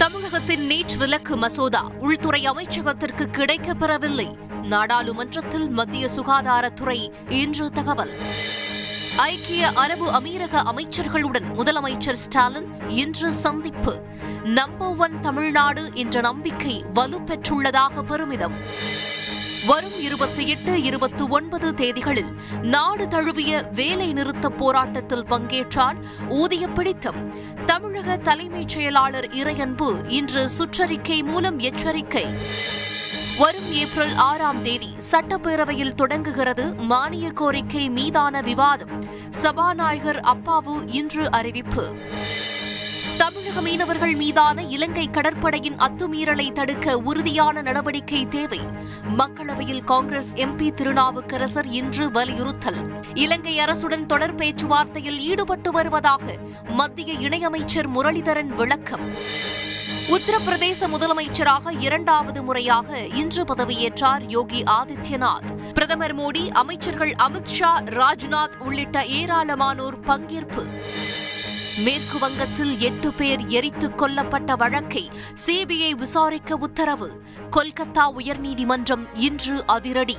தமிழகத்தின் நீட் விலக்கு மசோதா உள்துறை அமைச்சகத்திற்கு கிடைக்கப்பெறவில்லை. நாடாளுமன்றத்தில் மத்திய சுகாதாரத்துறை இன்று தகவல். ஐக்கிய அரபு அமீரக அமைச்சர்களுடன் முதலமைச்சர் ஸ்டாலின் இன்று சந்திப்பு. நம்பர் ஒன் தமிழ்நாடு என்ற நம்பிக்கை வலுப்பெற்றுள்ளதாக பெருமிதம். வரும் இருபத்தி எட்டு இருபத்தி ஒன்பது தேதிகளில் நாடு தழுவிய வேலை நிறுத்த போராட்டத்தில் பங்கேற்றால் ஊதிய பிடித்தம் தமிழக தலைமைச் செயலாளர் இறையன்பு இன்று சுற்றறிக்கை மூலம் எச்சரிக்கை. வரும் ஏப்ரல் ஆறாம் தேதி சட்டப்பேரவையில் தொடங்குகிறது மானிய கோரிக்கை மீதான விவாதம். சபாநாயகர் அப்பாவு இன்று அறிவிப்பு. தமிழக மீனவர்கள் மீதான இலங்கை கடற்படையின் அத்துமீறலை தடுக்க உறுதியான நடவடிக்கை தேவை. மக்களவையில் காங்கிரஸ் எம்பி திருநாவுக்கரசர் இன்று வலியுறுத்தல். இலங்கை அரசுடன் தொடர் பேச்சுவார்த்தையில் ஈடுபட்டு வருவதாக மத்திய இணையமைச்சர் முரளிதரன் விளக்கம். உத்தரப்பிரதேச முதலமைச்சராக இரண்டாவது முறையாக இன்று பதவியேற்றார் யோகி ஆதித்யநாத். பிரதமர் மோடி அமைச்சர்கள் அமித்ஷா ராஜ்நாத் உள்ளிட்ட ஏராளமானோர் பங்கேற்பு. மேற்கு வங்கத்தில் எட்டு பேர் எரித்துக் கொல்லப்பட்ட வழக்கை சிபிஐ விசாரிக்க உத்தரவு. கொல்கத்தா உயர்நீதிமன்றம் இன்று அதிரடி.